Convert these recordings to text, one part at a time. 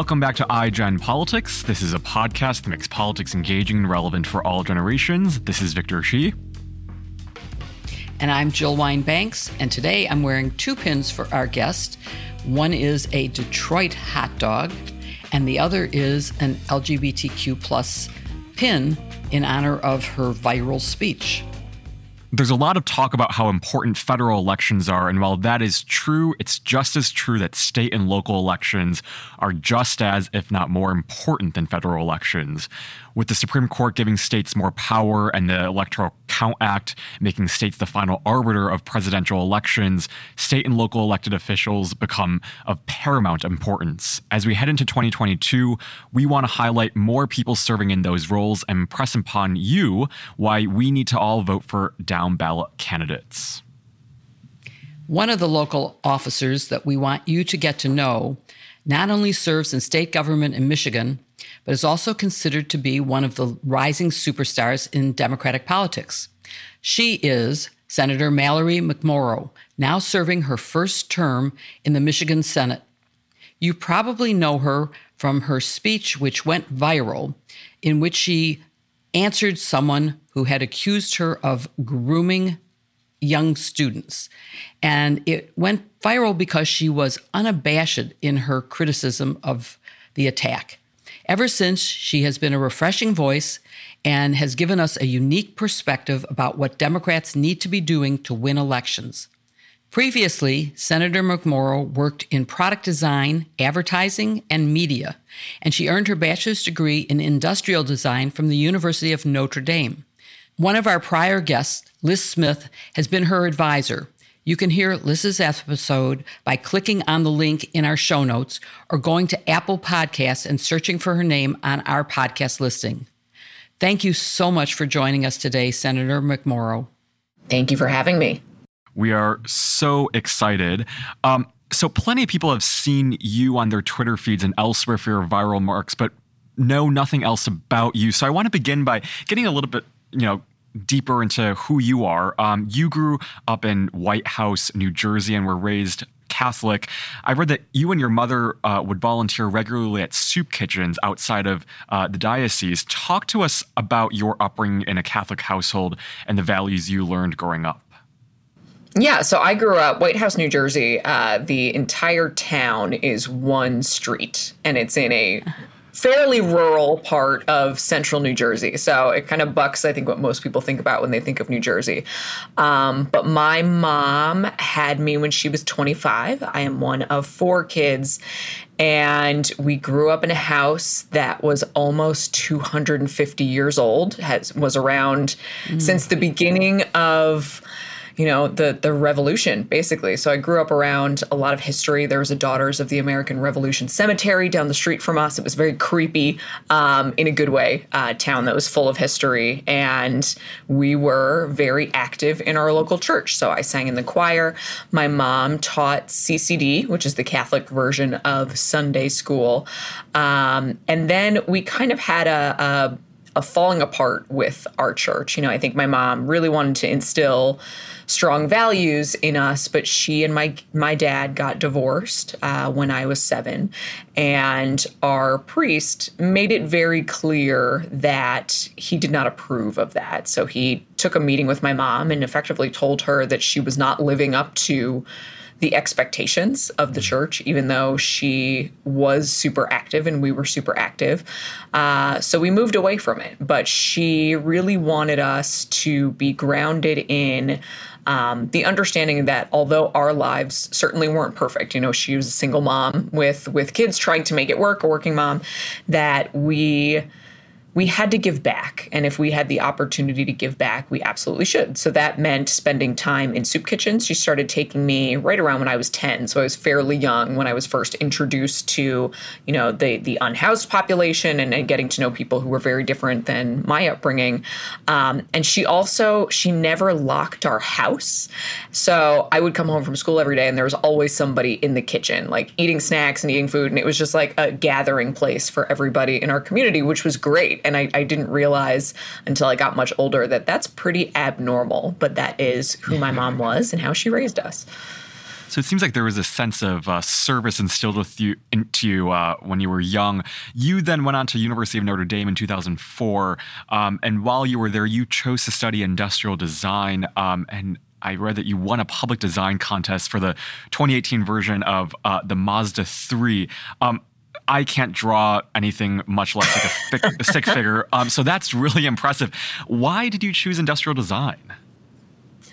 Welcome back to iGen Politics. This is a podcast that makes politics engaging and relevant for all generations. This is Victor Shi. And I'm Jill Wine-Banks, and today I'm wearing two pins for our guest. One is a Detroit hot dog, and the other is an LGBTQ plus pin in honor of her viral speech. There's a lot of talk about how important federal elections are, and while that is true, it's just as true that state and local elections are just as, if not more important than federal elections with the Supreme Court giving states more power and the Electoral Count Act making states the final arbiter of presidential elections, state and local elected officials become of paramount importance. As we head into 2022, we want to highlight more people serving in those roles and press upon you why we need to all vote for down ballot candidates. One of the local officers that we want you to get to know not only serves in state government in Michigan, but is also considered to be one of the rising superstars in Democratic politics. She is Senator Mallory McMorrow, now serving her first term in the Michigan Senate. You probably know her from her speech, which went viral, in which she answered someone who had accused her of grooming young students. And it went viral because she was unabashed in her criticism of the attack. Ever since, she has been a refreshing voice and has given us a unique perspective about what Democrats need to be doing to win elections. Previously, Senator McMorrow worked in product design, advertising, and media, and she earned her bachelor's degree in industrial design from the University of Notre Dame. One of our prior guests, Liz Smith, has been her advisor, you can hear Liz's episode by clicking on the link in our show notes or going to Apple Podcasts and searching for her name on our podcast listing. Thank you so much for joining us today, Senator McMorrow. Thank you for having me. We are so excited. Um, so, plenty of people have seen you on their Twitter feeds and elsewhere for your viral marks, but know nothing else about you. So, I want to begin by getting a little bit, you know, deeper into who you are. Um, you grew up in White House, New Jersey, and were raised Catholic. I read that you and your mother uh, would volunteer regularly at soup kitchens outside of uh, the diocese. Talk to us about your upbringing in a Catholic household and the values you learned growing up. Yeah, so I grew up White House, New Jersey. Uh, the entire town is one street, and it's in a fairly rural part of central New Jersey. So it kind of bucks, I think, what most people think about when they think of New Jersey. Um, but my mom had me when she was 25. I am one of four kids. And we grew up in a house that was almost 250 years old, has was around mm. since the beginning of you know the the revolution basically. So i grew up around a lot of history. There was a daughters of the american revolution cemetery down the street from us. It was very creepy um, in a good way uh, town that was full of history. And we were very active in our local church. So i sang in the choir. My mom taught ccd which is the catholic version of sunday school. Um, and then we kind of had a, a a falling apart with our church. You know, I think my mom really wanted to instill strong values in us, but she and my my dad got divorced uh, when I was seven, and our priest made it very clear that he did not approve of that. So he took a meeting with my mom and effectively told her that she was not living up to the expectations of the church, even though she was super active and we were super active. Uh, so we moved away from it. But she really wanted us to be grounded in um, the understanding that although our lives certainly weren't perfect, you know, she was a single mom with with kids trying to make it work, a working mom, that we we had to give back. And if we had the opportunity to give back, we absolutely should. So that meant spending time in soup kitchens. She started taking me right around when I was 10. So I was fairly young when I was first introduced to, you know, the the unhoused population and, and getting to know people who were very different than my upbringing. Um, and she also, she never locked our house. So I would come home from school every day and there was always somebody in the kitchen, like eating snacks and eating food. And it was just like a gathering place for everybody in our community, which was great and I, I didn't realize until I got much older that that's pretty abnormal, but that is who my mom was and how she raised us. So it seems like there was a sense of uh, service instilled with you into you uh, when you were young. You then went on to University of Notre Dame in 2004, um, and while you were there, you chose to study industrial design. Um, and I read that you won a public design contest for the 2018 version of uh, the Mazda 3. Um, I can't draw anything much less like a, fi- a stick figure. Um, so that's really impressive. Why did you choose industrial design?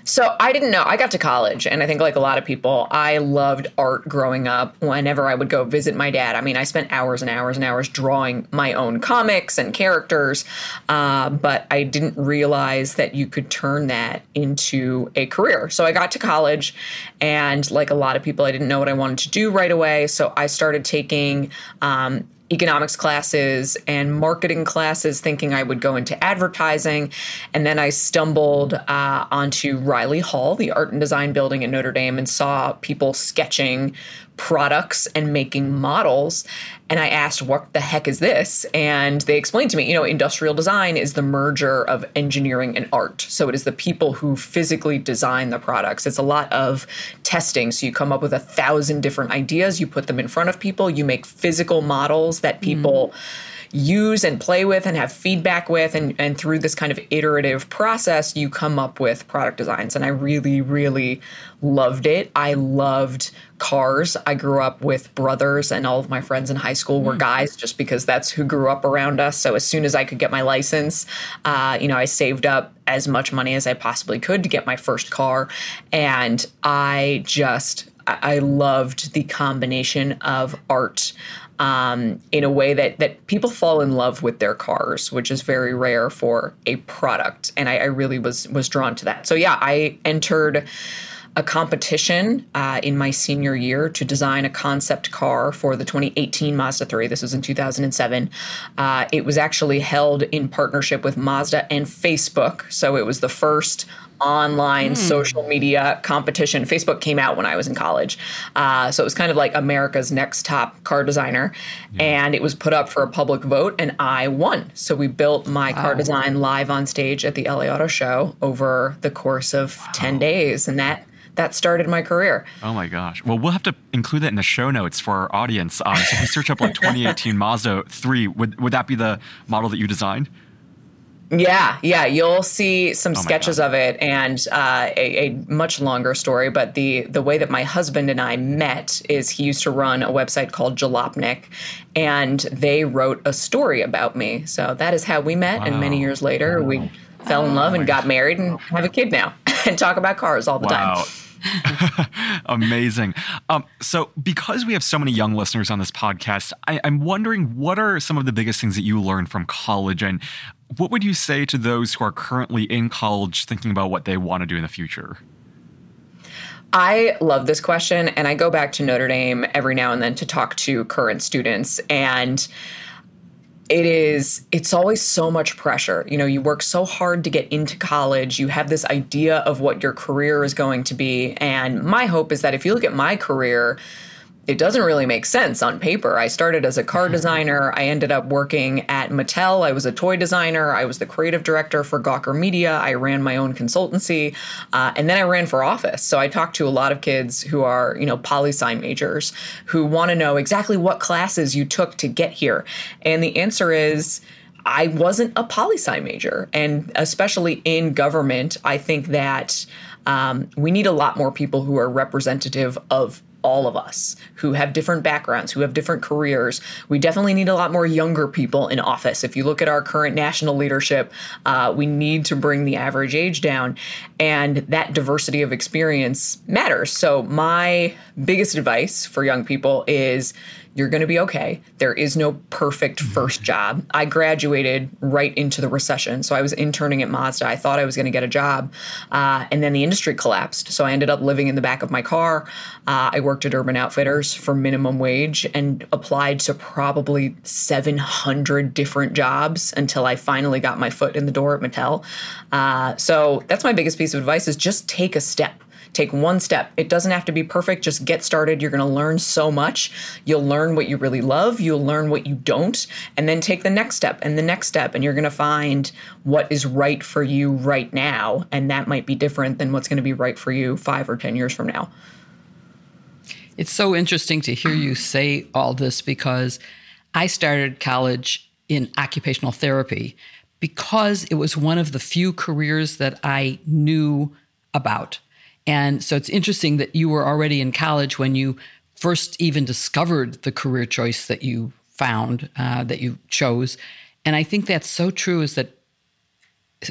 So I didn't know. I got to college, and I think like a lot of people, I loved art growing up. Whenever I would go visit my dad, I mean, I spent hours and hours and hours drawing my own comics and characters, uh, but I didn't realize that you could turn that into a career. So I got to college, and like a lot of people, I didn't know what I wanted to do right away. So I started taking um, economics classes and marketing classes thinking I would go into advertising. And then I stumbled uh, onto Riley Hall, the art and design building at Notre Dame, and saw people sketching products and making models. And I asked, what the heck is this? And they explained to me, you know, industrial design is the merger of engineering and art. So it is the people who physically design the products. It's a lot of testing. So you come up with a thousand different ideas, you put them in front of people, you make physical models that people. Mm use and play with and have feedback with and, and through this kind of iterative process you come up with product designs. And i really really loved it. I loved cars. I grew up with brothers and all of my friends in high school were hmm. guys just because that's who grew up around us. So as soon as i could get my license uh, you know i saved up as much money as i possibly could to get my first car. And i just I loved the combination of art um, in a way that that people fall in love with their cars, which is very rare for a product. And I, I really was was drawn to that. So yeah, I entered a competition uh, in my senior year to design a concept car for the 2018 Mazda 3. This was in 2007. Uh, it was actually held in partnership with Mazda and Facebook. So it was the first online mm. social media competition. Facebook came out when I was in college. Uh, so it was kind of like America's next top car designer. Yeah. And it was put up for a public vote, and I won. So we built my wow. car design live on stage at the LA Auto Show over the course of wow. 10 days. And that that started my career. Oh my gosh. Well, we'll have to include that in the show notes for our audience. Um, so if we search up like 2018 Mazda 3, would, would that be the model that you designed? Yeah, yeah, you'll see some oh sketches of it and uh, a, a, much longer story. But the the way that my husband and I met is he used to run a website called Jalopnik, and they wrote a story about me. So that is how we met. Wow. And many years later, wow. we fell in love oh and got gosh. married and have a kid now and talk about cars all the wow. time. Amazing. Um, so, because we have so many young listeners on this podcast, I, I'm wondering what are some of the biggest things that you learned from college, and what would you say to those who are currently in college thinking about what they want to do in the future? I love this question, and I go back to Notre Dame every now and then to talk to current students. And it is it's always so much pressure you know you work so hard to get into college you have this idea of what your career is going to be and my hope is that if you look at my career it doesn't really make sense on paper. I started as a car designer. I ended up working at Mattel. I was a toy designer. I was the creative director for Gawker Media. I ran my own consultancy, uh, and then I ran for office. So I talked to a lot of kids who are, you know, poli sci majors who want to know exactly what classes you took to get here, and the answer is. I wasn't a poli sci major, and especially in government, I think that um, we need a lot more people who are representative of all of us who have different backgrounds, who have different careers. We definitely need a lot more younger people in office. If you look at our current national leadership, uh, we need to bring the average age down, and that diversity of experience matters. So, my biggest advice for young people is you're going to be okay. There is no perfect mm-hmm. first job. I graduated right into the recession. So I was interning at Mazda. I thought I was going to get a job. Uh, and then the industry collapsed. So I ended up living in the back of my car. Uh, I worked at Urban Outfitters for minimum wage and applied to probably 700 different jobs until I finally got my foot in the door at Mattel. Uh, so that's my biggest piece of advice is just take a step Take one step. It doesn't have to be perfect. Just get started. You're going to learn so much. You'll learn what you really love. You'll learn what you don't. And then take the next step and the next step. And you're going to find what is right for you right now. And that might be different than what's going to be right for you five or 10 years from now. It's so interesting to hear you say all this because I started college in occupational therapy because it was one of the few careers that I knew about. And so it's interesting that you were already in college when you first even discovered the career choice that you found, uh, that you chose. And I think that's so true is that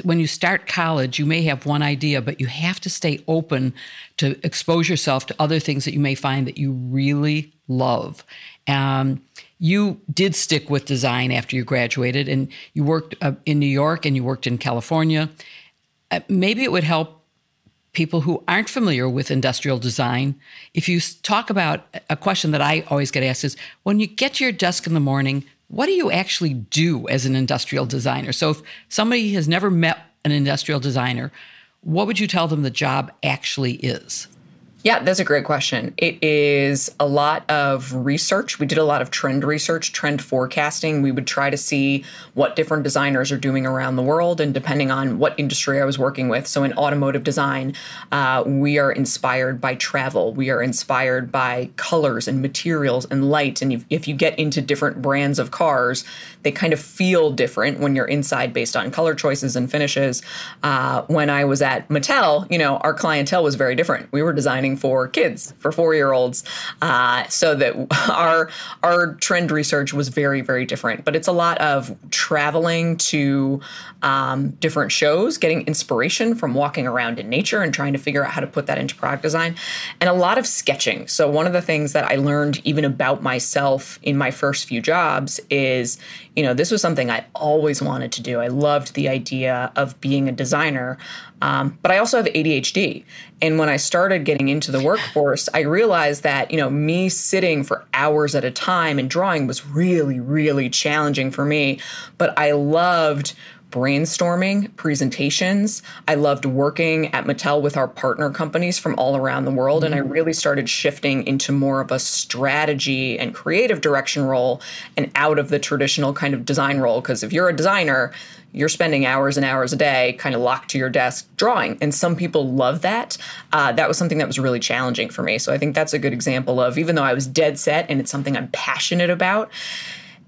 when you start college, you may have one idea, but you have to stay open to expose yourself to other things that you may find that you really love. Um, you did stick with design after you graduated, and you worked uh, in New York and you worked in California. Uh, maybe it would help people who aren't familiar with industrial design if you talk about a question that I always get asked is when you get to your desk in the morning, what do you actually do as an industrial designer? So if somebody has never met an industrial designer, what would you tell them the job actually is? Yeah, that's a great question. It is a lot of research. We did a lot of trend research, trend forecasting. We would try to see what different designers are doing around the world, and depending on what industry I was working with. So, in automotive design, uh, we are inspired by travel. We are inspired by colors and materials and light. And if, if you get into different brands of cars, they kind of feel different when you're inside based on color choices and finishes. Uh, when I was at Mattel, you know, our clientele was very different. We were designing for kids, for four year olds, uh, so that our our trend research was very very different. But it's a lot of traveling to um, different shows, getting inspiration from walking around in nature and trying to figure out how to put that into product design, and a lot of sketching. So one of the things that I learned even about myself in my first few jobs is you know, this was something I always wanted to do. I loved the idea of being a designer, um, but I also have ADHD. And when I started getting into the workforce, I realized that, you know, me sitting for hours at a time and drawing was really, really challenging for me. But I loved brainstorming, presentations. I loved working at Mattel with our partner companies from all around the world. Mm-hmm. And I mm-hmm. really started shifting into more of a strategy and creative direction role and out of the traditional kind of design role. Because if you're a designer, you're spending hours and hours a day kind of locked to your desk drawing. And some people love that. Uh, that was something that was really challenging for me. So I think that's a good example of even though I was dead set and it's something I'm passionate about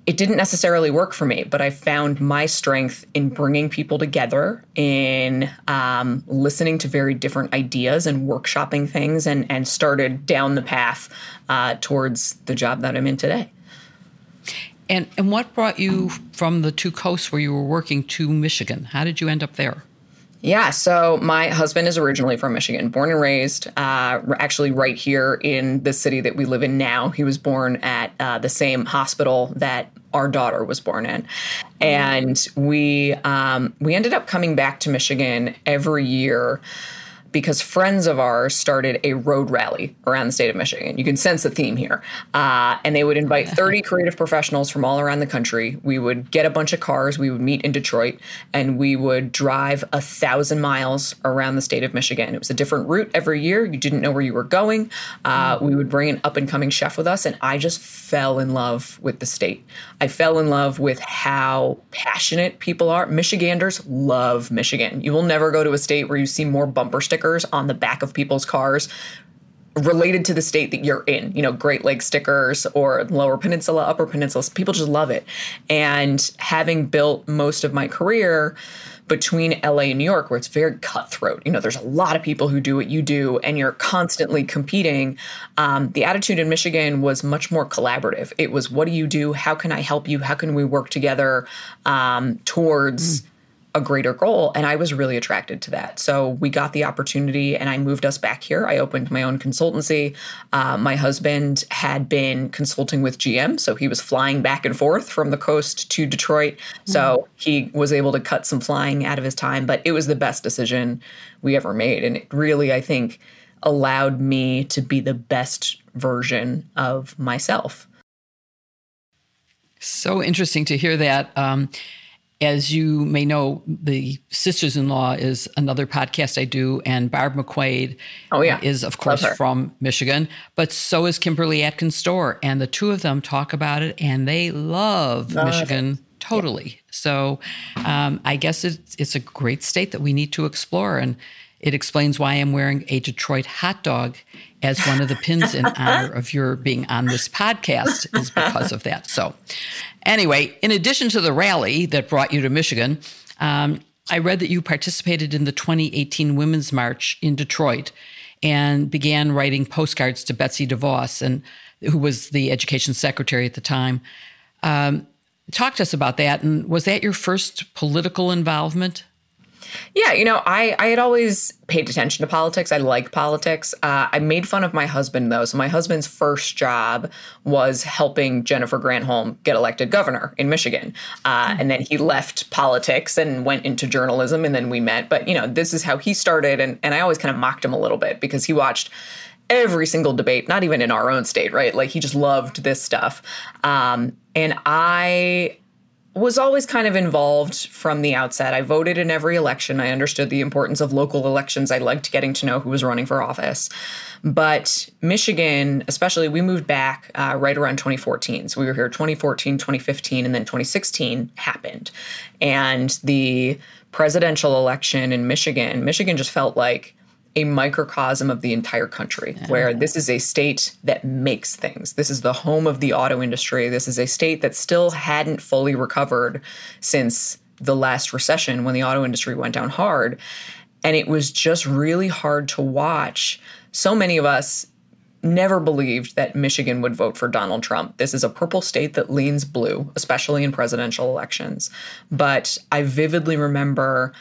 it didn't necessarily work for me, but I found my strength in bringing people together, in um, listening to very different ideas and workshopping things, and, and started down the path uh, towards the job that I'm in today. And, and what brought you from the two coasts where you were working to Michigan? How did you end up there? Yeah, so my husband is originally from Michigan, born and raised, uh, actually right here in the city that we live in now. He was born at uh, the same hospital that our daughter was born in, and we um, we ended up coming back to Michigan every year because friends of ours started a road rally around the state of Michigan. You can sense the theme here. Uh, and they would invite 30 creative professionals from all around the country. We would get a bunch of cars, we would meet in Detroit, and we would drive a thousand miles around the state of Michigan. It was a different route every year. You didn't know where you were going. Uh, we would bring an up and coming chef with us, and I just fell in love with the state. I fell in love with how passionate people are. Michiganders love Michigan. You will never go to a state where you see more bumper stickers stickers on the back of people's cars related to the state that you're in, you know, Great Lakes stickers or Lower Peninsula, Upper Peninsula. People just love it. And having built most of my career between LA and New York, where it's very cutthroat, you know, there's a lot of people who do what you do and you're constantly competing. Um, the attitude in Michigan was much more collaborative. It was, what do you do? How can I help you? How can we work together um, towards. Mm a greater goal. And I was really attracted to that. So we got the opportunity and I moved us back here. I opened my own consultancy. Uh, my husband had been consulting with GM. So he was flying back and forth from the coast to Detroit. Mm-hmm. So he was able to cut some flying out of his time. But it was the best decision we ever made. And it really, I think, allowed me to be the best version of myself. So interesting to hear that. Um, as you may know, the Sisters in Law is another podcast I do, and Barb McQuade oh, yeah. is, of course, from Michigan, but so is Kimberly Atkins Stohr. And the two of them talk about it, and they love, love Michigan it. totally. Yeah. So um, I guess it's, it's a great state that we need to explore. And It explains why I'm wearing a Detroit hot dog as one of the pins in honor of your being on this podcast, is because of that. So, anyway, in addition to the rally that brought you to Michigan, um, I read that you participated in the 2018 Women's March in Detroit and began writing postcards to Betsy DeVos, and who was the education secretary at the time. Um, talk to us about that. And was that your first political involvement? Yeah, you know, I, I had always paid attention to politics. I like politics. Uh, I made fun of my husband, though. So, my husband's first job was helping Jennifer Granholm get elected governor in Michigan. Uh, and then he left politics and went into journalism, and then we met. But, you know, this is how he started. And, and I always kind of mocked him a little bit because he watched every single debate, not even in our own state, right? Like, he just loved this stuff. Um, and I was always kind of involved from the outset. I voted in every election. I understood the importance of local elections. I liked getting to know who was running for office. But Michigan, especially, we moved back uh, right around 2014. So we were here 2014, 2015, and then 2016 happened. And the presidential election in Michigan, Michigan just felt like a microcosm of the entire country, where this is a state that makes things. This is the home of the auto industry. This is a state that still hadn't fully recovered since the last recession when the auto industry went down hard. And it was just really hard to watch. So many of us never believed that Michigan would vote for Donald Trump. This is a purple state that leans blue, especially in presidential elections. But I vividly remember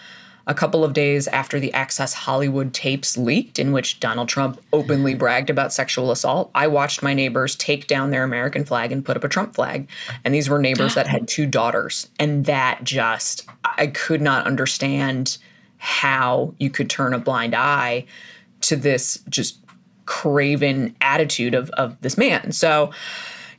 a couple of days after the Access Hollywood tapes leaked, in which Donald Trump openly bragged about sexual assault, I watched my neighbors take down their American flag and put up a Trump flag. And these were neighbors that had two daughters. And that just, I could not understand how you could turn a blind eye to this just craven attitude of, of this man. So,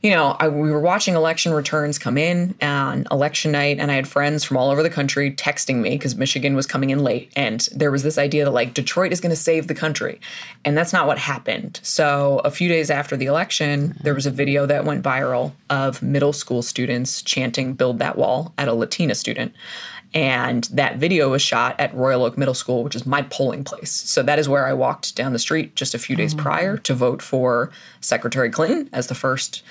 you know, I, we were watching election returns come in on election night, and I had friends from all over the country texting me because Michigan was coming in late. And there was this idea that, like, Detroit is going to save the country. And that's not what happened. So, a few days after the election, there was a video that went viral of middle school students chanting, Build That Wall at a Latina student. And that video was shot at Royal Oak Middle School, which is my polling place. So that is where I walked down the street just a few days oh prior to vote for Secretary Clinton as the first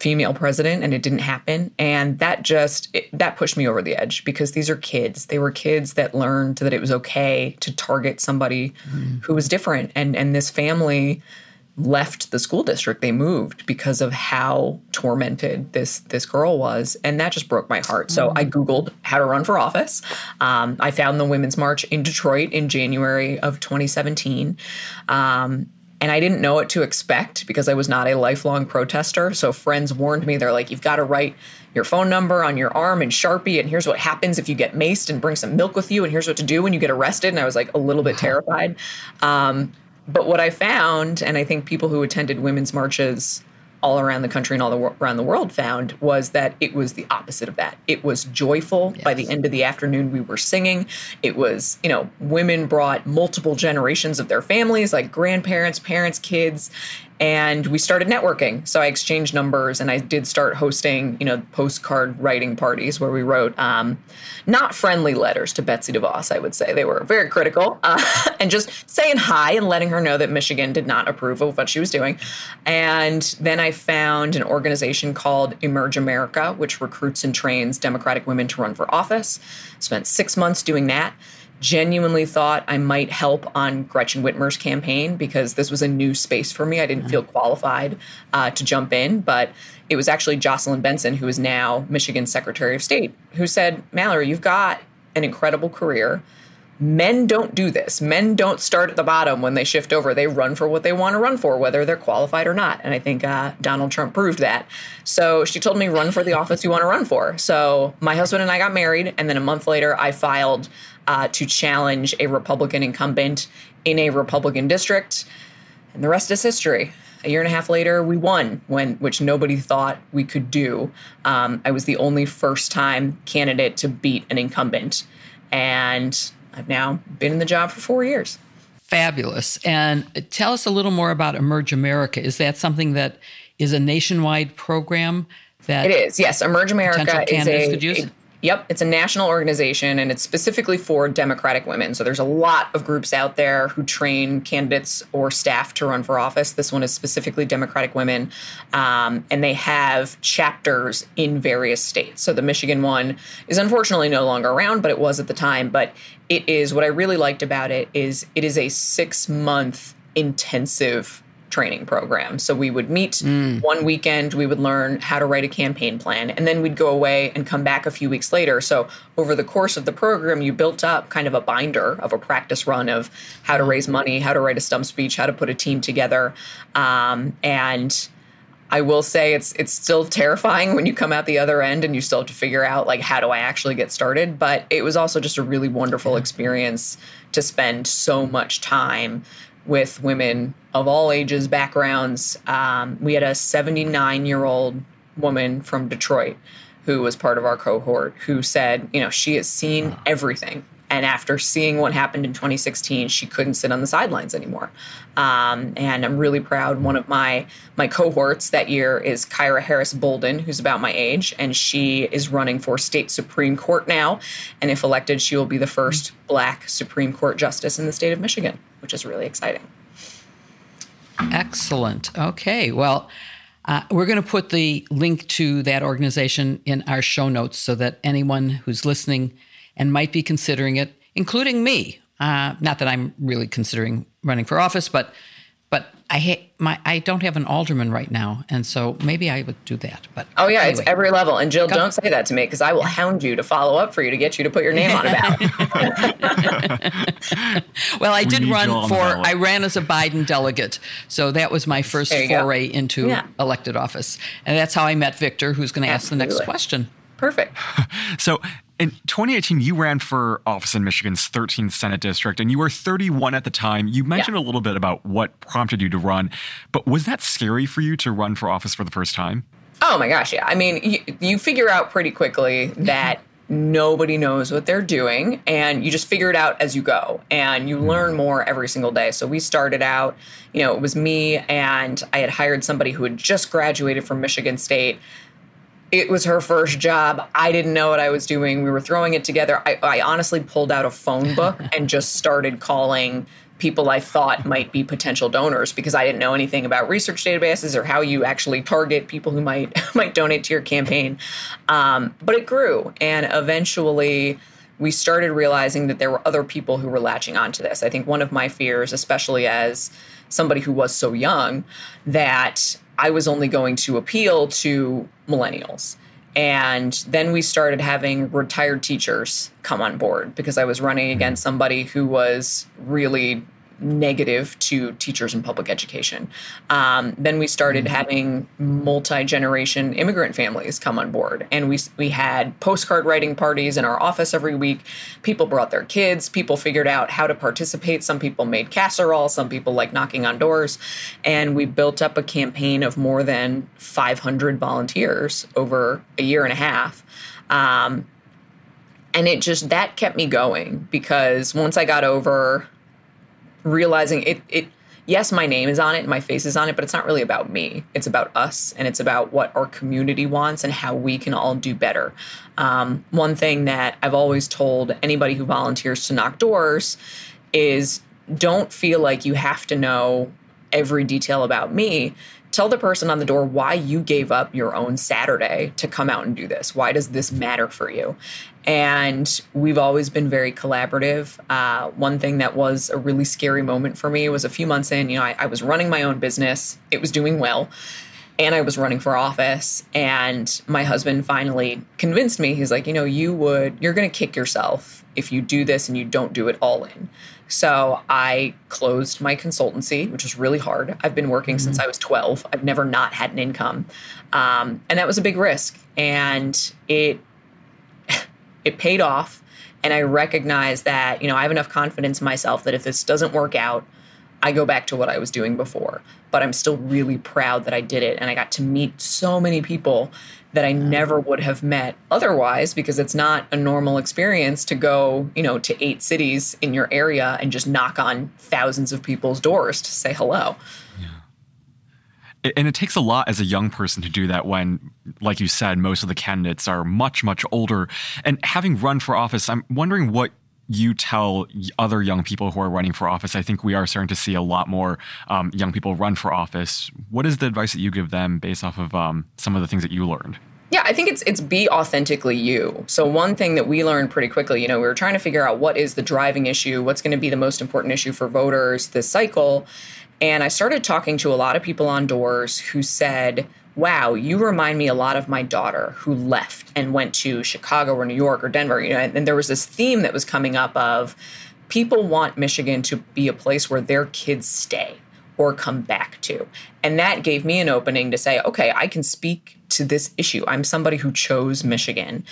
female president and it didn't happen. And that just it, that pushed me over the edge because these are kids. They were kids that learned that it was okay to target somebody mm. who was different. And and this family left the school district. They moved because of how tormented this this girl was. And that just broke my heart. So i googled how to run for office. Um, i found the women's march in detroit in january of 2017 um, and I didn't know what to expect because I was not a lifelong protester. So friends warned me, they're like, you've got to write your phone number on your arm in Sharpie, and here's what happens if you get maced and bring some milk with you, and here's what to do when you get arrested. And I was like a little bit terrified. Um, but what I found, and I think people who attended women's marches all around the country and all the, around the world found was that it was the opposite of that. It was joyful. Yes. By the end of the afternoon, we were singing. It was, you know, women brought multiple generations of their families, like grandparents, parents, kids, and we started networking. So I exchanged numbers, and I did start hosting, you know, postcard writing parties where we wrote um, not friendly letters to Betsy DeVos. I would say they were very critical, uh, and just saying hi and letting her know that Michigan did not approve of what she was doing. And then I found an organization called Emerge America, which recruits and trains Democratic women to run for office. Spent six months doing that genuinely thought I might help on Gretchen Whitmer's campaign because this was a new space for me. I didn't feel qualified uh, to jump in, but it was actually Jocelyn Benson, who is now Michigan's Secretary of State, who said, Mallory, you've got an incredible career. Men don't do this. Men don't start at the bottom when they shift over. They run for what they want to run for, whether they're qualified or not. And I think uh, Donald Trump proved that. So she told me, run for the office you want to run for. So my husband and I got married. And then a month later, I filed uh, to challenge a Republican incumbent in a Republican district. And the rest is history. A year and a half later, we won, when which nobody thought we could do. Um, I was the only first-time candidate to beat an incumbent, and I've now been in the job for four years. Fabulous. And tell us a little more about Emerge America. Is that something that is a nationwide program? That it is. Yes, Emerge America is a, could use? a Yep, it's a national organization and it's specifically for Democratic women. So there's a lot of groups out there who train candidates or staff to run for office. This one is specifically Democratic women, um, and they have chapters in various states. So the Michigan one is unfortunately no longer around, but it was at the time. But it is what I really liked about it is it is a six month intensive training program. So we would meet mm. one weekend, we would learn how to write a campaign plan, and then we'd go away and come back a few weeks later. So over the course of the program, you built up kind of a binder of a practice run of how to raise money, how to write a stump speech, how to put a team together. Um, and I will say it's it's still terrifying when you come out the other end and you still have to figure out like how do I actually get started. But it was also just a really wonderful experience to spend so much time with women of all ages, backgrounds. Um, we had a 79 year old woman from Detroit who was part of our cohort who said, you know, she has seen everything. And after seeing what happened in 2016, she couldn't sit on the sidelines anymore. Um, and I'm really proud. One of my my cohorts that year is Kyra Harris Bolden, who's about my age, and she is running for state supreme court now. And if elected, she will be the first Black Supreme Court justice in the state of Michigan which is really exciting. Excellent. Okay. Well, uh, we're going to put the link to that organization in our show notes so that anyone who's listening and might be considering it, including me, uh, not that I'm really considering running for office, but but I ha- my I don't have an alderman right now, and so maybe I would do that. But oh yeah, anyway. it's every level. And Jill, don't say that to me because I will hound you to follow up for you to get you to put your name on a ballot. well, I we did run for. I ran as a Biden delegate, so that was my first foray go. into yeah. elected office, and that's how I met Victor, who's going to ask the next question. Perfect. so in 2018, you ran for office in Michigan's 13th Senate district, and you were 31 at the time. You mentioned yeah. a little bit about what prompted you to run, but was that scary for you to run for office for the first time? Oh my gosh, yeah. I mean, you, you figure out pretty quickly that nobody knows what they're doing, and you just figure it out as you go, and you hmm. learn more every single day. So we started out, you know, it was me, and I had hired somebody who had just graduated from Michigan State it was her first job. I didn't know what I was doing. We were throwing it together. I, I honestly pulled out a phone book and just started calling people I thought might be potential donors because I didn't know anything about research databases or how you actually target people who might might donate to your campaign. Um, but it grew, and eventually we started realizing that there were other people who were latching onto this. I think one of my fears, especially as somebody who was so young, that I was only going to appeal to millennials. And then we started having retired teachers come on board because I was running against hmm. somebody who was really negative to teachers in public education. Um, then we started mm-hmm. having multi generation immigrant families come on board, and we we had postcard writing parties in our office every week. People brought their kids. People figured out how to participate. Some people made casserole. Some people like knocking on doors, and we built up a campaign of more than 500 volunteers over a year and a half. Um, and it just that kept me going because once I got over realizing it it yes my name is on it my face is on it but it's not really about me. It's about us and it's about what our community wants and how we can all do better. Um, one thing that i've always told anybody who volunteers to knock doors is don't feel like you have to know every detail about me tell the person on the door why you gave up your own Saturday to come out and do this. Why does this matter for you? And we've always been very collaborative. Uh, one thing that was a really scary moment for me was a few months in, you know, I, I was running my own business, it was doing well and I was running for office. And my husband finally convinced me. He's like, you know, you would, you're to kick yourself if you do this and you don't do it all in. So I closed my consultancy, which was really hard. I've been working mm-hmm. since I was 12. I've never not had an income. Um, and that was a big risk. And it, it paid off. And I recognize that, you know, I have enough confidence in myself that if this doesn't work out, I go back to what I was doing before. But I'm still really proud that I did it. And I got to meet so many people that I never would have met otherwise because it's not a normal experience to go, you know, to eight cities in your area and just knock on thousands of people's doors to say hello. Yeah. And it takes a lot as a young person to do that when, like you said, most of the candidates are much, much older. And having run for office, I'm wondering what you tell other young people who are running for office? I think we are starting to see a lot more um, young people run for office. What is the advice that you give them based off of um, some of the things that you learned? Yeah, I think it's it's be authentically you. So one thing that we learned pretty quickly, you know, we were trying to figure out what is the driving issue, what's going to be the most important issue for voters this cycle. And I started talking to a lot of people on doors who said, wow, you remind me a lot of my daughter who left and went to Chicago or New York or Denver. You know, and, and there was this theme that was coming up of people want Michigan to be a place where their kids stay or come back to. And that gave me an opening to say, okay, I can speak to this issue. I'm somebody who chose Michigan,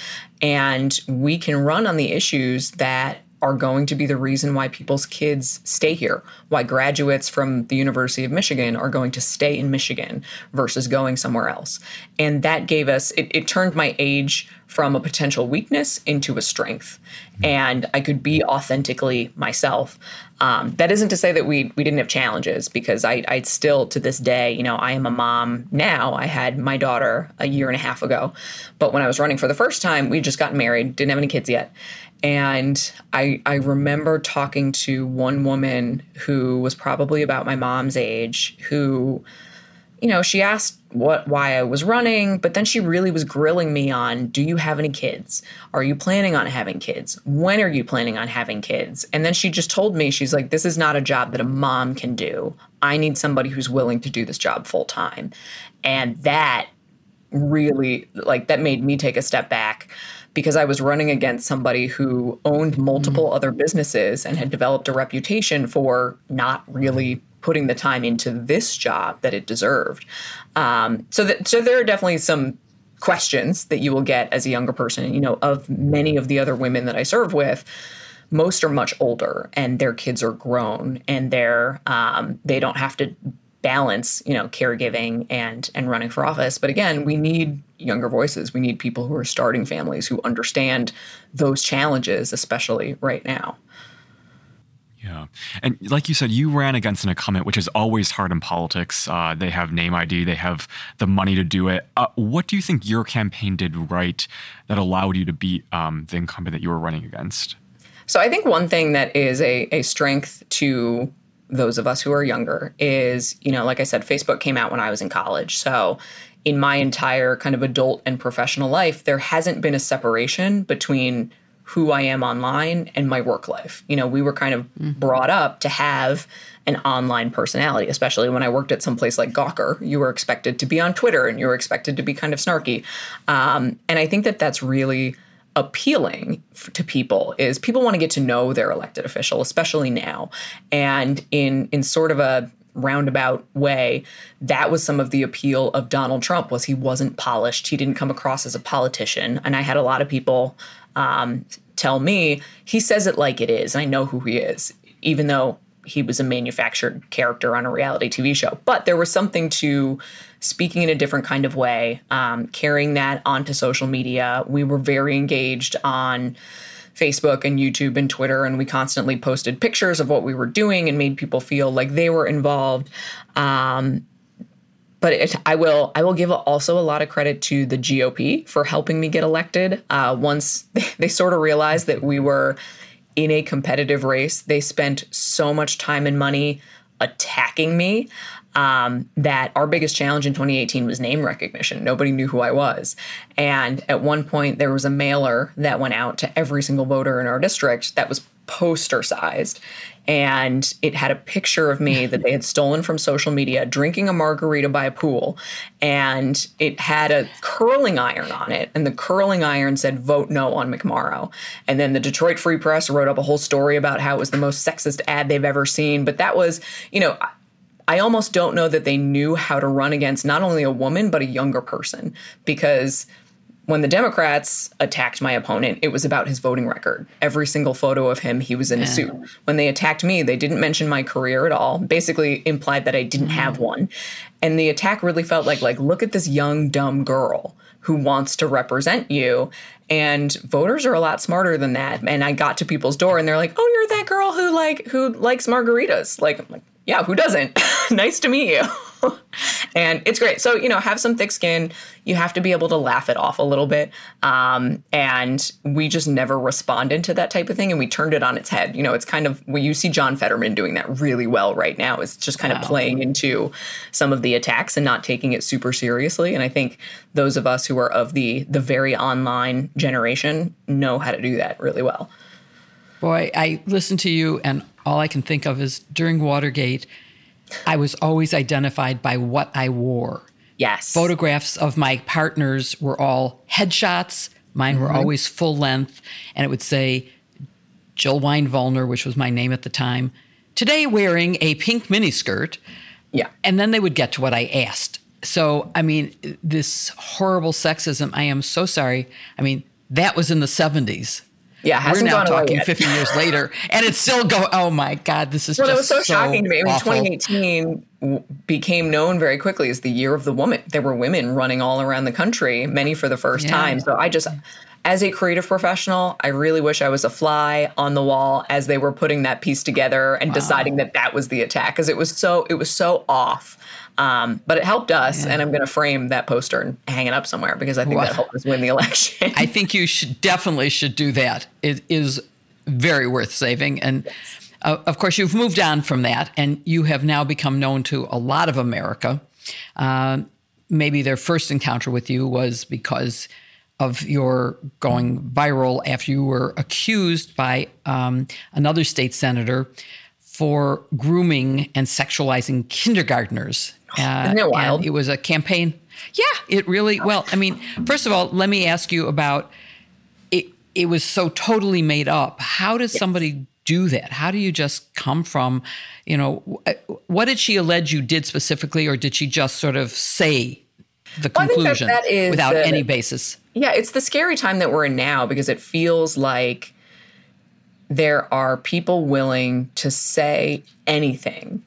and we can run on the issues that are going to be the reason why people's kids stay here, why graduates from the University of Michigan are going to stay in Michigan versus going somewhere else. And that gave us, it, it turned my age from a potential weakness into a strength. And I could be authentically myself. Um, that isn't to say that we we didn't have challenges because I I still to this day you know I am a mom now. I had my daughter a year and a half ago, but when I was running for the first time, we just got married, didn't have any kids yet, and I, I remember talking to one woman who was probably about my mom's age, who, you know, she asked what why I was running, but then she really was grilling me on, do you have any kids? Are you planning on having kids? When are you planning on having kids? And then she just told me, she's like, this is not a job that a mom can do. I need somebody who's willing to do this job full time. And that really like that made me take a step back because I was running against somebody who owned multiple mm-hmm. other businesses and had developed a reputation for not really putting the time into this job that it deserved. Um, so, that, so there are definitely some questions that you will get as a younger person. You know, of many of the other women that I serve with, most are much older and their kids are grown and they're um, they don't have to balance, you know, caregiving and and running for office. But again, we need younger voices. We need people who are starting families who understand those challenges, especially right now. Yeah. And like you said, you ran against an incumbent, which is always hard in politics. Uh, they have name ID, they have the money to do it. Uh, what do you think your campaign did right that allowed you to beat um, the incumbent that you were running against? So I think one thing that is a, a strength to those of us who are younger is, you know, like I said, Facebook came out when I was in college. So in my entire kind of adult and professional life, there hasn't been a separation between who I am online and my work life. You know, we were kind of mm-hmm. brought up to have an online personality, especially when I worked at some place like Gawker. You were expected to be on Twitter and you were expected to be kind of snarky. Um, and I think that that's really appealing to people is people want to get to know their elected official especially now. And in in sort of a roundabout way that was some of the appeal of Donald Trump was he wasn't polished. He didn't come across as a politician. And I had a lot of people um, tell me he says it like it is. I know who he is even though he was a manufactured character on a reality TV show but there was something to speaking in a different kind of way, um, carrying that onto social media. We were very engaged on Facebook and YouTube and Twitter, and we constantly posted pictures of what we were doing and made people feel like they were involved. Um, but it, I will I will give also a lot of credit to the GOP for helping me get elected. Uh, once they, they sort of realized that we were in a competitive race, they spent so much time and money attacking me um, that our biggest challenge in 2018 was name recognition. Nobody knew who I was. And at one point, there was a mailer that went out to every single voter in our district that was poster sized. And it had a picture of me that they had stolen from social media, drinking a margarita by a pool. And it had a curling iron on it. And the curling iron said, vote no on McMorrow. And then the Detroit Free Press wrote up a whole story about how it was the most sexist ad they've ever seen. But that was, you know, I almost don't know that they knew how to run against not only a woman, but a younger person. Because when the Democrats attacked my opponent, it was about his voting record. Every single photo of him, he was in yeah. a suit. When they attacked me, they didn't mention my career at all, basically implied that I didn't mm-hmm. have one. And the attack really felt like, like, look at this young, dumb girl who wants to represent you. And voters are a lot smarter than that. And I got to people's door and they're like, "Oh, you're that girl who like who likes margaritas." Like, like yeah, who doesn't? nice to meet you. and it's great. So, you know, have some thick skin. You have to be able to laugh it off a little bit. Um, and we just never responded to that type of thing. And we turned it on its head. You know, it's kind of where you see John Fetterman doing that really well right now, is just kind wow. of playing into some of the attacks and not taking it super seriously. And I think those of us who are of the the very online generation know how to do that really well. Boy, I listen to you and all I can think of is during Watergate, I was always identified by what I wore. Yes. Photographs of my partners were all headshots. Mine mm-hmm. were always full length, and it would say Jill Wine which was my name at the time, today wearing a pink miniskirt. Yeah. And then they would get to what I asked. So, I mean, this horrible sexism, I am so sorry. I mean, that was in the 70s. Yeah, we're now talking 50 years later, and it's still going. Oh my God, this is well. Just it was so, so shocking to me. I mean, 2018 became known very quickly as the year of the woman. There were women running all around the country, many for the first yeah. time. So I just, as a creative professional, I really wish I was a fly on the wall as they were putting that piece together and wow. deciding that that was the attack because it was so it was so off. Um, but it helped us, yeah. and I'm going to frame that poster and hang it up somewhere because I think that helped us win the election. I think you should definitely should do that. It is very worth saving, and yes. uh, of course, you've moved on from that, and you have now become known to a lot of America. Uh, maybe their first encounter with you was because of your going viral after you were accused by um, another state senator for grooming and sexualizing kindergartners uh, Isn't it wild? it was a campaign. Yeah, it really. Well, I mean, first of all, let me ask you about it. It was so totally made up. How does somebody do that? How do you just come from, you know, what did she allege you did specifically, or did she just sort of say the well, conclusion that, that is without the, any basis? Yeah, it's the scary time that we're in now because it feels like there are people willing to say anything.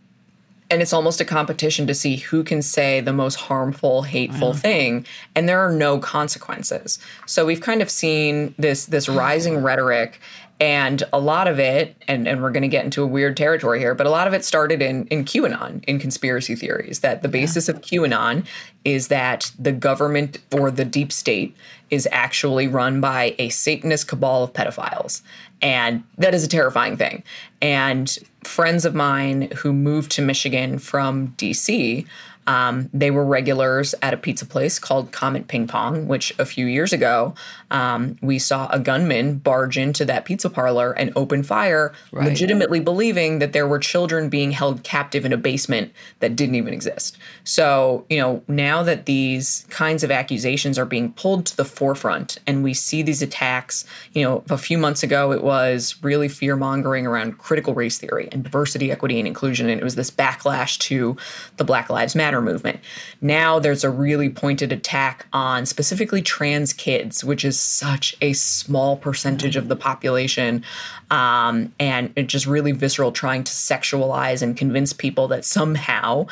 And it's almost a competition to see who can say the most harmful hateful thing. And there are no consequences. So we've kind of seen this this rising rhetoric and a lot of it and, and we're going to get into a weird territory here but a lot of it started in in qanon in conspiracy theories that the basis yeah. of qanon is that the government or the deep state is actually run by a satanist cabal of pedophiles and that is a terrifying thing. And friends of mine who moved to Michigan from DC um, they were regulars at a pizza place called Comet Ping Pong, which a few years ago um, we saw a gunman barge into that pizza parlor and open fire, right. legitimately believing that there were children being held captive in a basement that didn't even exist. So, you know, now that these kinds of accusations are being pulled to the forefront and we see these attacks, you know, a few months ago it was really fear mongering around critical race theory and diversity, equity, and inclusion. And it was this backlash to the Black Lives Matter movement. Now there's a really pointed attack on specifically trans kids, which is such a small percentage of the population. Um, and it just really visceral trying to sexualize and convince people that somehow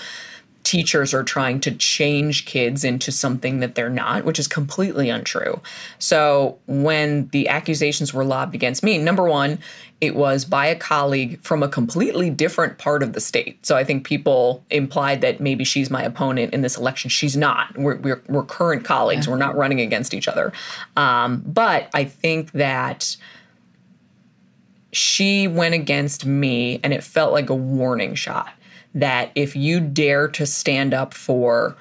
teachers are trying to change kids into something that they're not, which is completely untrue. So when the accusations were lobbed against me, number one, it was by a colleague from a completely different part of the state. So I think people implied that maybe she's my opponent in this election. She's not. We're, we're, we're current colleagues. Yeah. We're not running against each other. Um, but I think that she went against me and it felt like a warning shot that if you dare to stand up for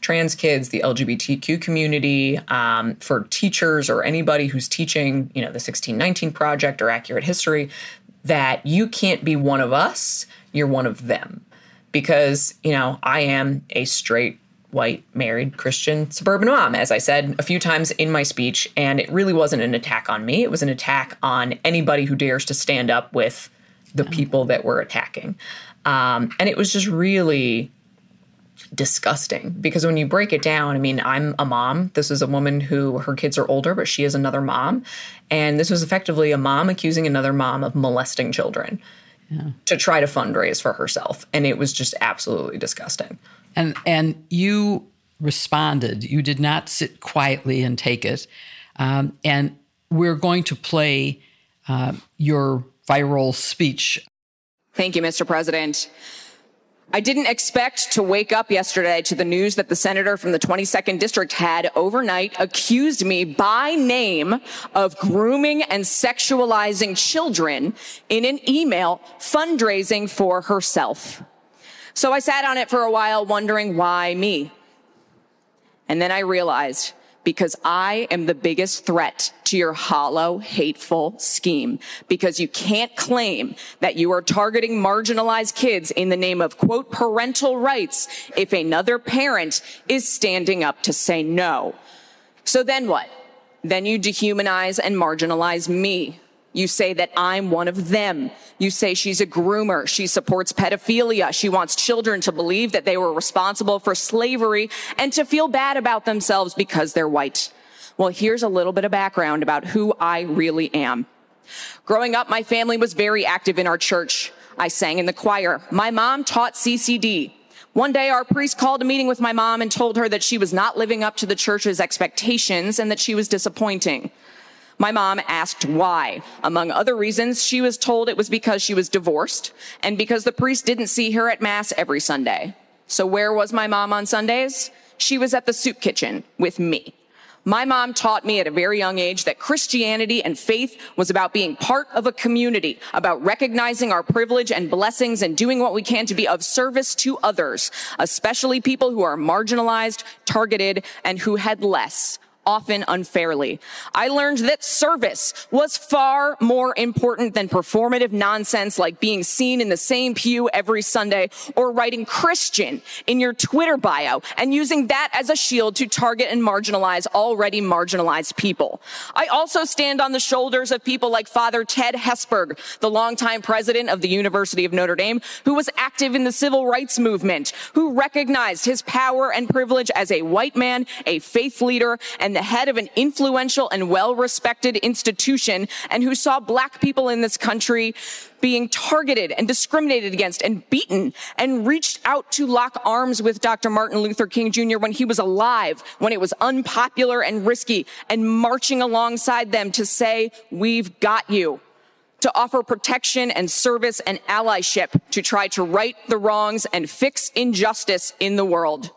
trans kids, the LGBTQ community, um, for teachers or anybody who's teaching, you know, the 1619 Project or Accurate History, that you can't be one of us, you're one of them. Because, you know, I am a straight, white, married Christian suburban mom, as I said a few times in my speech. And it really wasn't an attack on me, it was an attack on anybody who dares to stand up with the people that we're attacking. Um, and it was just really disgusting because when you break it down, I mean, I'm a mom. This is a woman who her kids are older, but she is another mom. And this was effectively a mom accusing another mom of molesting children yeah. to try to fundraise for herself. And it was just absolutely disgusting. And and you responded. You did not sit quietly and take it. Um, and we're going to play uh, your viral speech Thank you, Mr. President. I didn't expect to wake up yesterday to the news that the senator from the 22nd district had overnight accused me by name of grooming and sexualizing children in an email fundraising for herself. So I sat on it for a while wondering why me? And then I realized because I am the biggest threat to your hollow, hateful scheme. Because you can't claim that you are targeting marginalized kids in the name of quote parental rights if another parent is standing up to say no. So then what? Then you dehumanize and marginalize me. You say that I'm one of them. You say she's a groomer. She supports pedophilia. She wants children to believe that they were responsible for slavery and to feel bad about themselves because they're white. Well, here's a little bit of background about who I really am. Growing up, my family was very active in our church. I sang in the choir. My mom taught CCD. One day, our priest called a meeting with my mom and told her that she was not living up to the church's expectations and that she was disappointing. My mom asked why. Among other reasons, she was told it was because she was divorced and because the priest didn't see her at mass every Sunday. So where was my mom on Sundays? She was at the soup kitchen with me. My mom taught me at a very young age that Christianity and faith was about being part of a community, about recognizing our privilege and blessings and doing what we can to be of service to others, especially people who are marginalized, targeted, and who had less often unfairly. I learned that service was far more important than performative nonsense like being seen in the same pew every Sunday or writing Christian in your Twitter bio and using that as a shield to target and marginalize already marginalized people. I also stand on the shoulders of people like Father Ted Hesburgh, the longtime president of the University of Notre Dame, who was active in the civil rights movement, who recognized his power and privilege as a white man, a faith leader, and the head of an influential and well-respected institution and who saw black people in this country being targeted and discriminated against and beaten and reached out to lock arms with Dr. Martin Luther King Jr. when he was alive, when it was unpopular and risky and marching alongside them to say, we've got you to offer protection and service and allyship to try to right the wrongs and fix injustice in the world.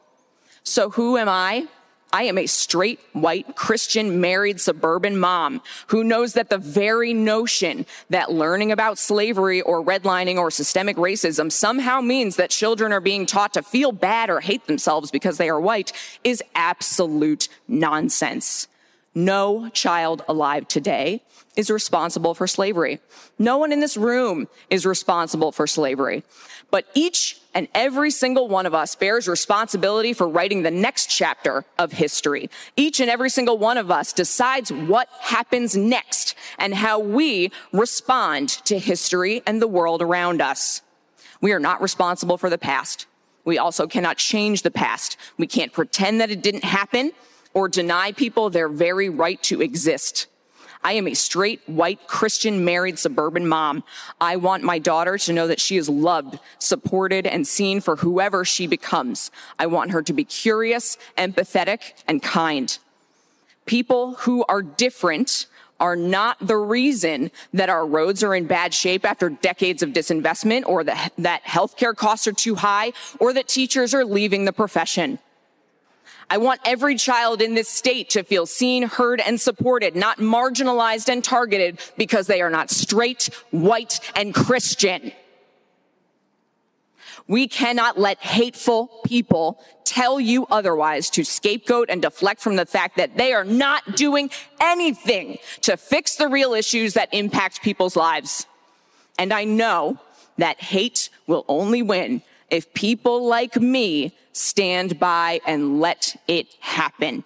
So who am I? I am a straight white Christian married suburban mom who knows that the very notion that learning about slavery or redlining or systemic racism somehow means that children are being taught to feel bad or hate themselves because they are white is absolute nonsense. No child alive today is responsible for slavery. No one in this room is responsible for slavery. But each and every single one of us bears responsibility for writing the next chapter of history. Each and every single one of us decides what happens next and how we respond to history and the world around us. We are not responsible for the past. We also cannot change the past. We can't pretend that it didn't happen or deny people their very right to exist. I am a straight white Christian married suburban mom. I want my daughter to know that she is loved, supported, and seen for whoever she becomes. I want her to be curious, empathetic, and kind. People who are different are not the reason that our roads are in bad shape after decades of disinvestment or that, that healthcare costs are too high or that teachers are leaving the profession. I want every child in this state to feel seen, heard, and supported, not marginalized and targeted because they are not straight, white, and Christian. We cannot let hateful people tell you otherwise to scapegoat and deflect from the fact that they are not doing anything to fix the real issues that impact people's lives. And I know that hate will only win if people like me stand by and let it happen.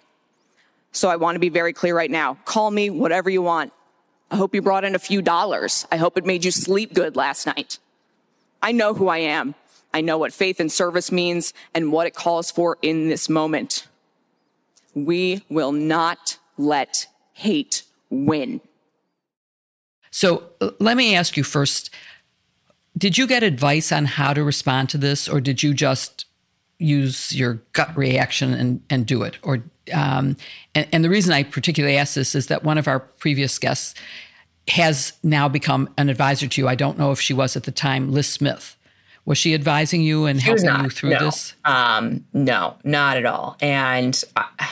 So I want to be very clear right now. Call me whatever you want. I hope you brought in a few dollars. I hope it made you sleep good last night. I know who I am. I know what faith and service means and what it calls for in this moment. We will not let hate win. So let me ask you first did you get advice on how to respond to this, or did you just use your gut reaction and, and do it? Or um, and, and the reason I particularly ask this is that one of our previous guests has now become an advisor to you. I don't know if she was at the time, Liz Smith, Was she advising you and helping not, you through no. this? Um, no, not at all. And I,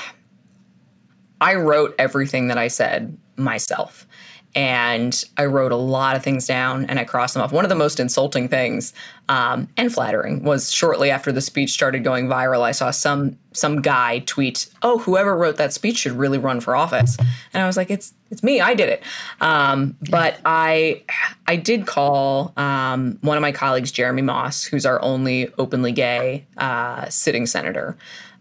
I wrote everything that I said myself. And I wrote a lot of things down and I crossed them off. One of the most insulting things um, and flattering was shortly after the speech started going viral. I saw some some guy tweet, "Oh, whoever wrote that speech should really run for office." And I was like, "It's it's me. I did it." Um, but I I did call um, one of my colleagues, Jeremy Moss, who's our only openly gay uh, sitting senator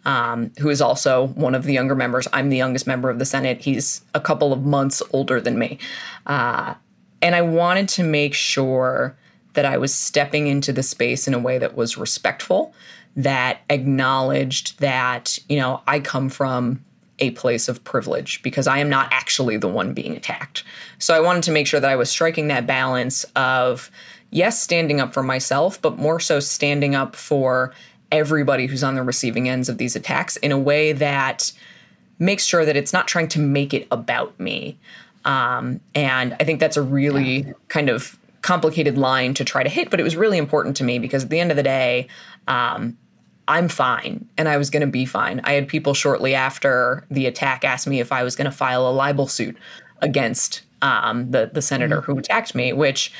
um, who is also one of the younger members. I'm the youngest member of the Senate. He's a couple of months older than me. Uh, and I wanted to make sure that I was stepping into the space in a way that was respectful, that acknowledged that, you know, I come from a place of privilege because I am not actually the one being attacked. So I wanted to make sure that I was striking that balance of, yes, standing up for myself, but more so standing up for everybody who's on the receiving ends of these attacks in a way that makes sure that it's not trying to make it about me. Um, and I think that's a really yeah. kind of complicated line to try to hit, but it was really important to me because at the end of the day, um, I'm fine and I was going to be fine. I had people shortly after the attack ask me if I was going to file a libel suit against um, the the senator mm-hmm. who attacked me, which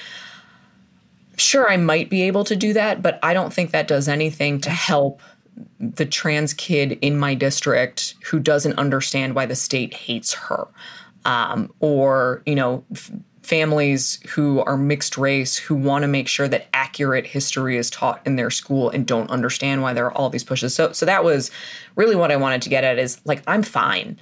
sure I might be able to do that, but I don't think that does anything to help the trans kid in my district who doesn't understand why the state hates her. Um, or, you know, f- families who are mixed race who want to make sure that accurate history is taught in their school and don't understand why there are all these pushes. So so that was really what I wanted to get at is like I'm fine.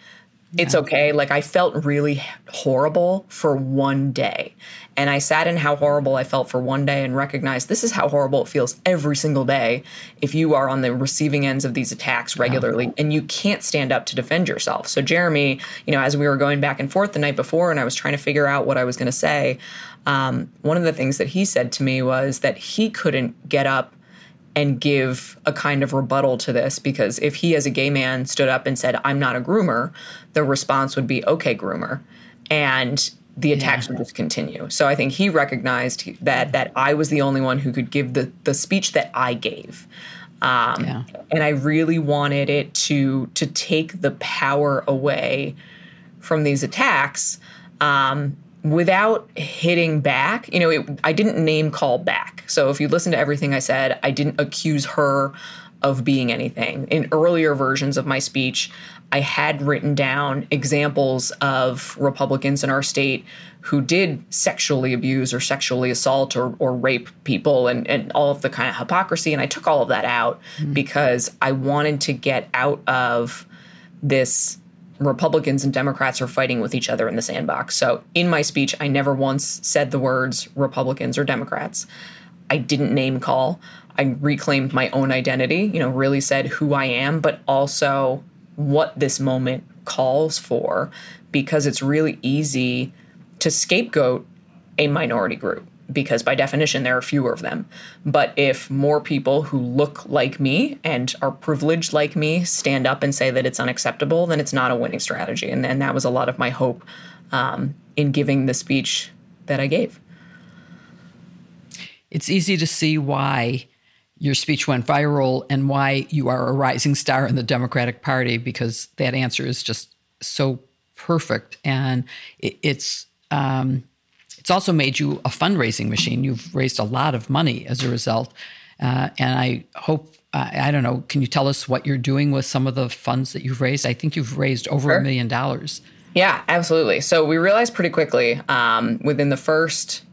Yeah. It's okay. Like I felt really horrible for one day. And I sat in how horrible I felt for one day and recognized this is how horrible it feels every single day if you are on the receiving ends of these attacks regularly and you can't stand up to defend yourself. So, Jeremy, you know, as we were going back and forth the night before and I was trying to figure out what I was going to say, um, one of the things that he said to me was that he couldn't get up and give a kind of rebuttal to this because if he, as a gay man, stood up and said, I'm not a groomer, the response would be, okay, groomer. And the attacks yeah. would just continue. So I think he recognized that that I was the only one who could give the the speech that I gave. Um, yeah. And I really wanted it to to take the power away from these attacks um, without hitting back. You know, it, I didn't name call back. So if you listen to everything I said, I didn't accuse her of being anything. In earlier versions of my speech, I had written down examples of Republicans in our state who did sexually abuse or sexually assault or, or rape people and, and all of the kind of hypocrisy. And I took all of that out mm-hmm. because I wanted to get out of this Republicans and Democrats are fighting with each other in the sandbox. So in my speech, I never once said the words Republicans or Democrats. I didn't name call. I reclaimed my own identity, you know, really said who I am, but also what this moment calls for because it's really easy to scapegoat a minority group because by definition there are fewer of them. But if more people who look like me and are privileged like me stand up and say that it's unacceptable, then it's not a winning strategy. And, and that was a lot of my hope um, in giving the speech that I gave. It's easy to see why your speech went viral and why you are a rising star in the Democratic Party because that answer is just so perfect and it, it's um, it's also made you a fundraising machine. You've raised a lot of money as a result, uh, and I hope. Uh, I don't know. Can you tell us what you're doing with some of the funds that you've raised? I think you've raised over a million dollars. Yeah, absolutely. So we realized pretty quickly um, within the first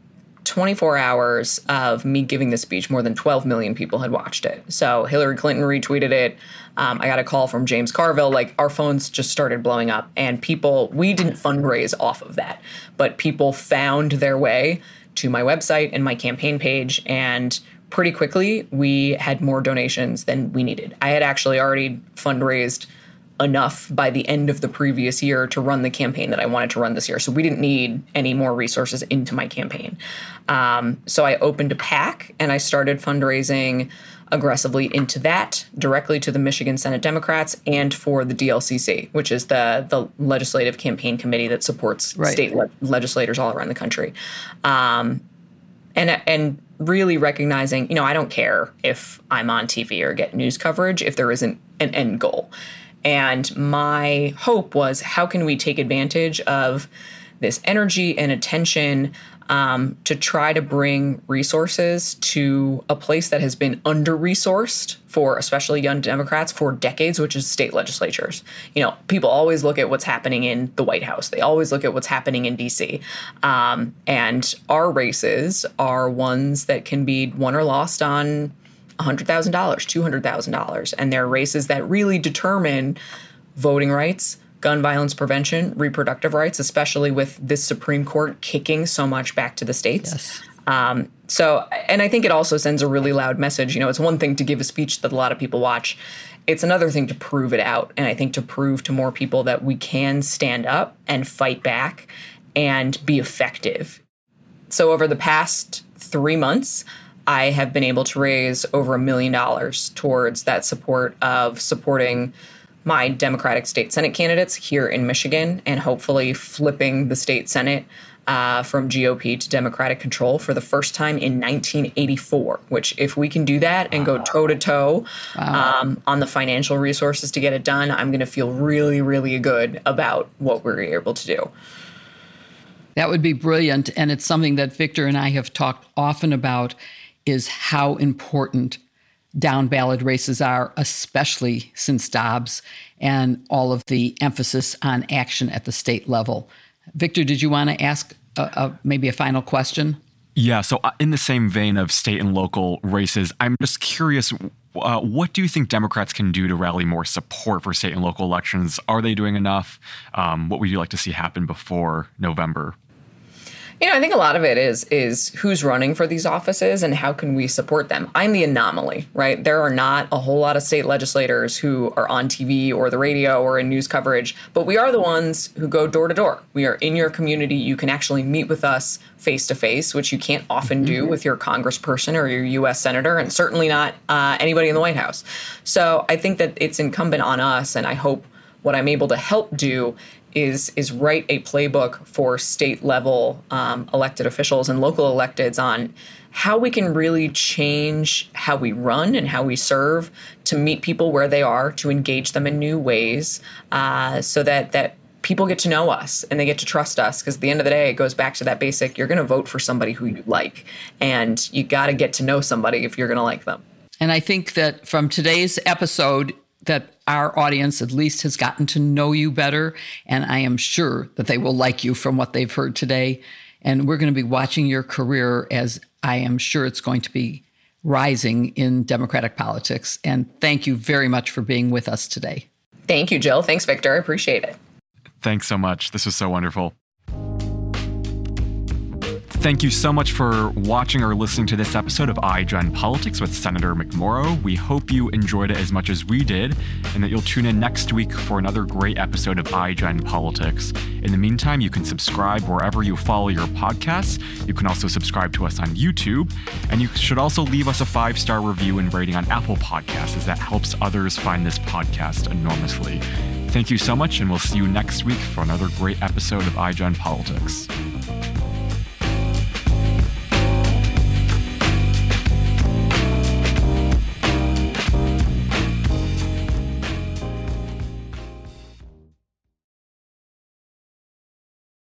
24 hours of me giving the speech, more than 12 million people had watched it. So Hillary Clinton retweeted it. Um, I got a call from James Carville. Like our phones just started blowing up, and people, we didn't fundraise off of that, but people found their way to my website and my campaign page. And pretty quickly, we had more donations than we needed. I had actually already fundraised enough by the end of the previous year to run the campaign that I wanted to run this year. So we didn't need any more resources into my campaign. Um, so I opened a PAC and I started fundraising aggressively into that directly to the Michigan Senate Democrats and for the DLCC, which is the the legislative campaign committee that supports right. state le- legislators all around the country. Um, and and really recognizing, you know, I don't care if I'm on TV or get news coverage if there isn't an end goal. And my hope was how can we take advantage of this energy and attention um, to try to bring resources to a place that has been under resourced for especially young Democrats for decades, which is state legislatures. You know, people always look at what's happening in the White House, they always look at what's happening in DC. Um, and our races are ones that can be won or lost on $100,000, $200,000. And there are races that really determine voting rights gun violence prevention, reproductive rights, especially with this Supreme Court kicking so much back to the states. Yes. Um, so, and I think it also sends a really loud message. You know, it's one thing to give a speech that a lot of people watch, it's another thing to prove it out. And I think to prove to more people that we can stand up and fight back and be effective. So, over the past three months, I have been able to raise over a million dollars towards that support of supporting my Democratic state Senate candidates here in Michigan and hopefully flipping the state Senate uh, from GOP to Democratic control for the first time in 1984. Which, if we can do that and go toe to toe on the financial resources to get it done, I'm going to feel really, really good about what we're able to do. That would be brilliant. And it's something that Victor and I have talked often about is how important down ballot races are, especially since Dobbs and all of the emphasis on action at the state level. Victor, did you want to ask a, a, maybe a final question? Yeah, so uh, in the same vein of state and local races, I'm just curious uh, what do you think Democrats can do to rally more support for state and local elections? Are they doing enough? Um, what would you like to see happen before November? You know, I think a lot of it is is who's running for these offices and how can we support them. I'm the anomaly, right? There are not a whole lot of state legislators who are on TV or the radio or in news coverage, but we are the ones who go door to door. We are in your community. You can actually meet with us face to face, which you can't often do with your congressperson or your U.S. senator, and certainly not uh, anybody in the White House. So I think that it's incumbent on us, and I hope what I'm able to help do is is write a playbook for state level um, elected officials and local electeds on how we can really change how we run and how we serve to meet people where they are, to engage them in new ways, uh, so that that people get to know us and they get to trust us. Because at the end of the day, it goes back to that basic: you're going to vote for somebody who you like, and you got to get to know somebody if you're going to like them. And I think that from today's episode, that our audience at least has gotten to know you better. And I am sure that they will like you from what they've heard today. And we're going to be watching your career as I am sure it's going to be rising in Democratic politics. And thank you very much for being with us today. Thank you, Jill. Thanks, Victor. I appreciate it. Thanks so much. This was so wonderful. Thank you so much for watching or listening to this episode of iGen Politics with Senator McMorrow. We hope you enjoyed it as much as we did, and that you'll tune in next week for another great episode of iGen Politics. In the meantime, you can subscribe wherever you follow your podcasts. You can also subscribe to us on YouTube, and you should also leave us a five star review and rating on Apple Podcasts, as that helps others find this podcast enormously. Thank you so much, and we'll see you next week for another great episode of iGen Politics.